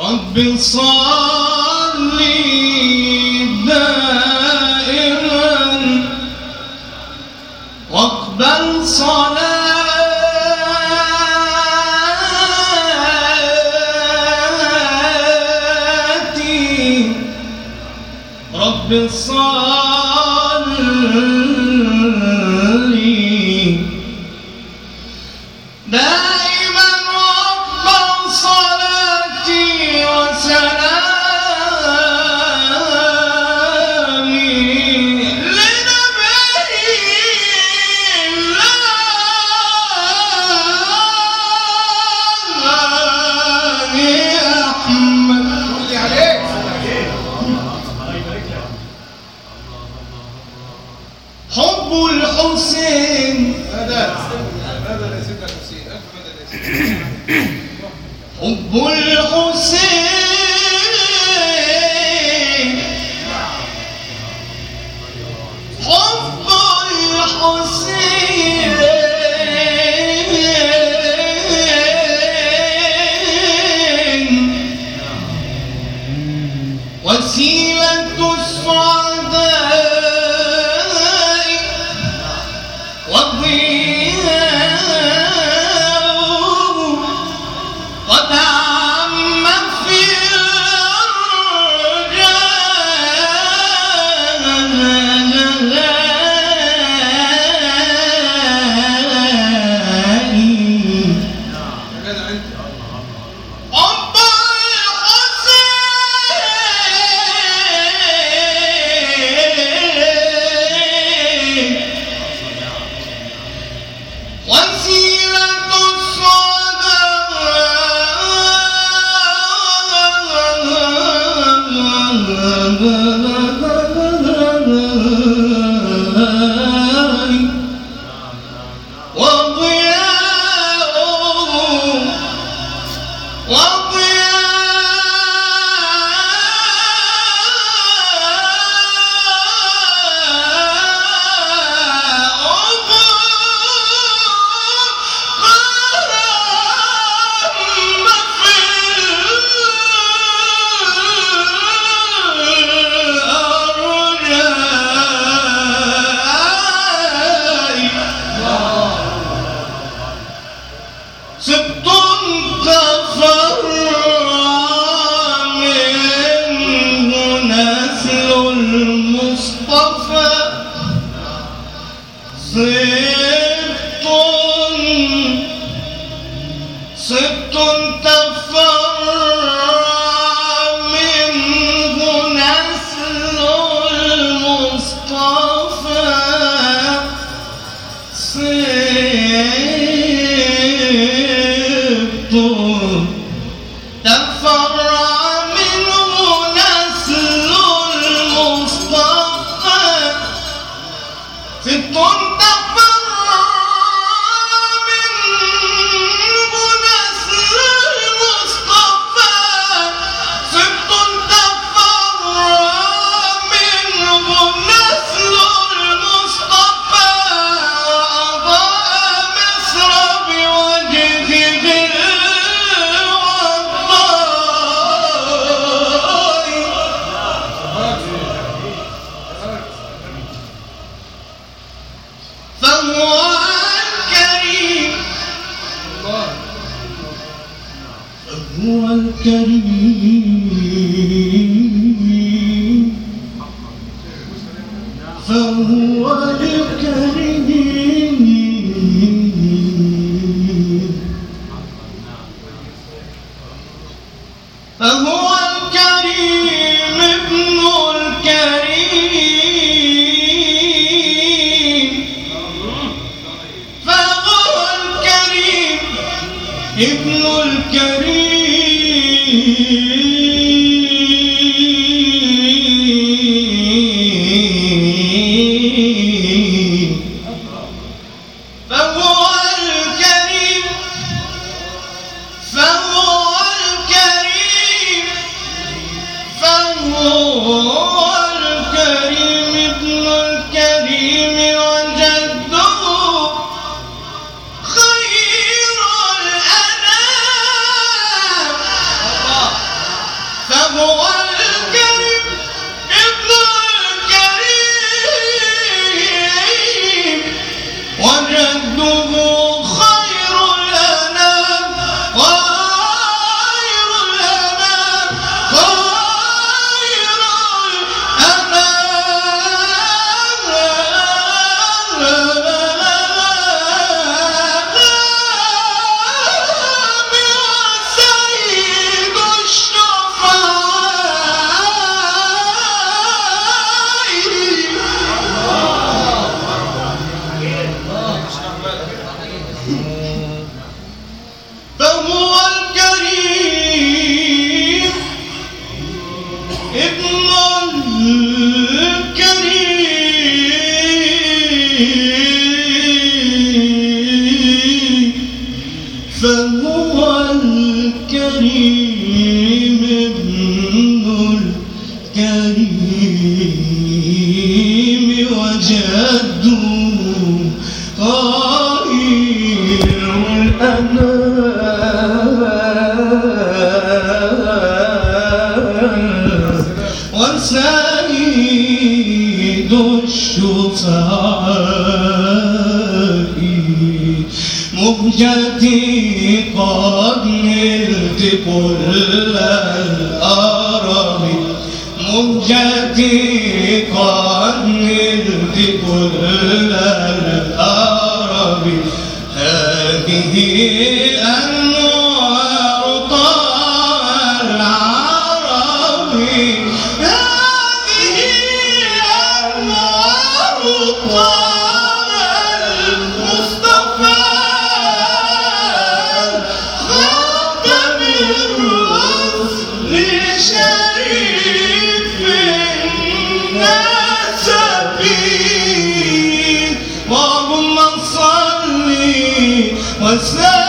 رب صل دائما. واقبل صلاتي. رب صل حب الحسين. حب الحسين. وسيلة السعداء وضيع But now? كنتم Kerim الكريم ابن الكريم الكريم ابن الكريم الأنام. مهجتي قد نلت كل مهجتي قد نلت كل هذه أنوار What's that?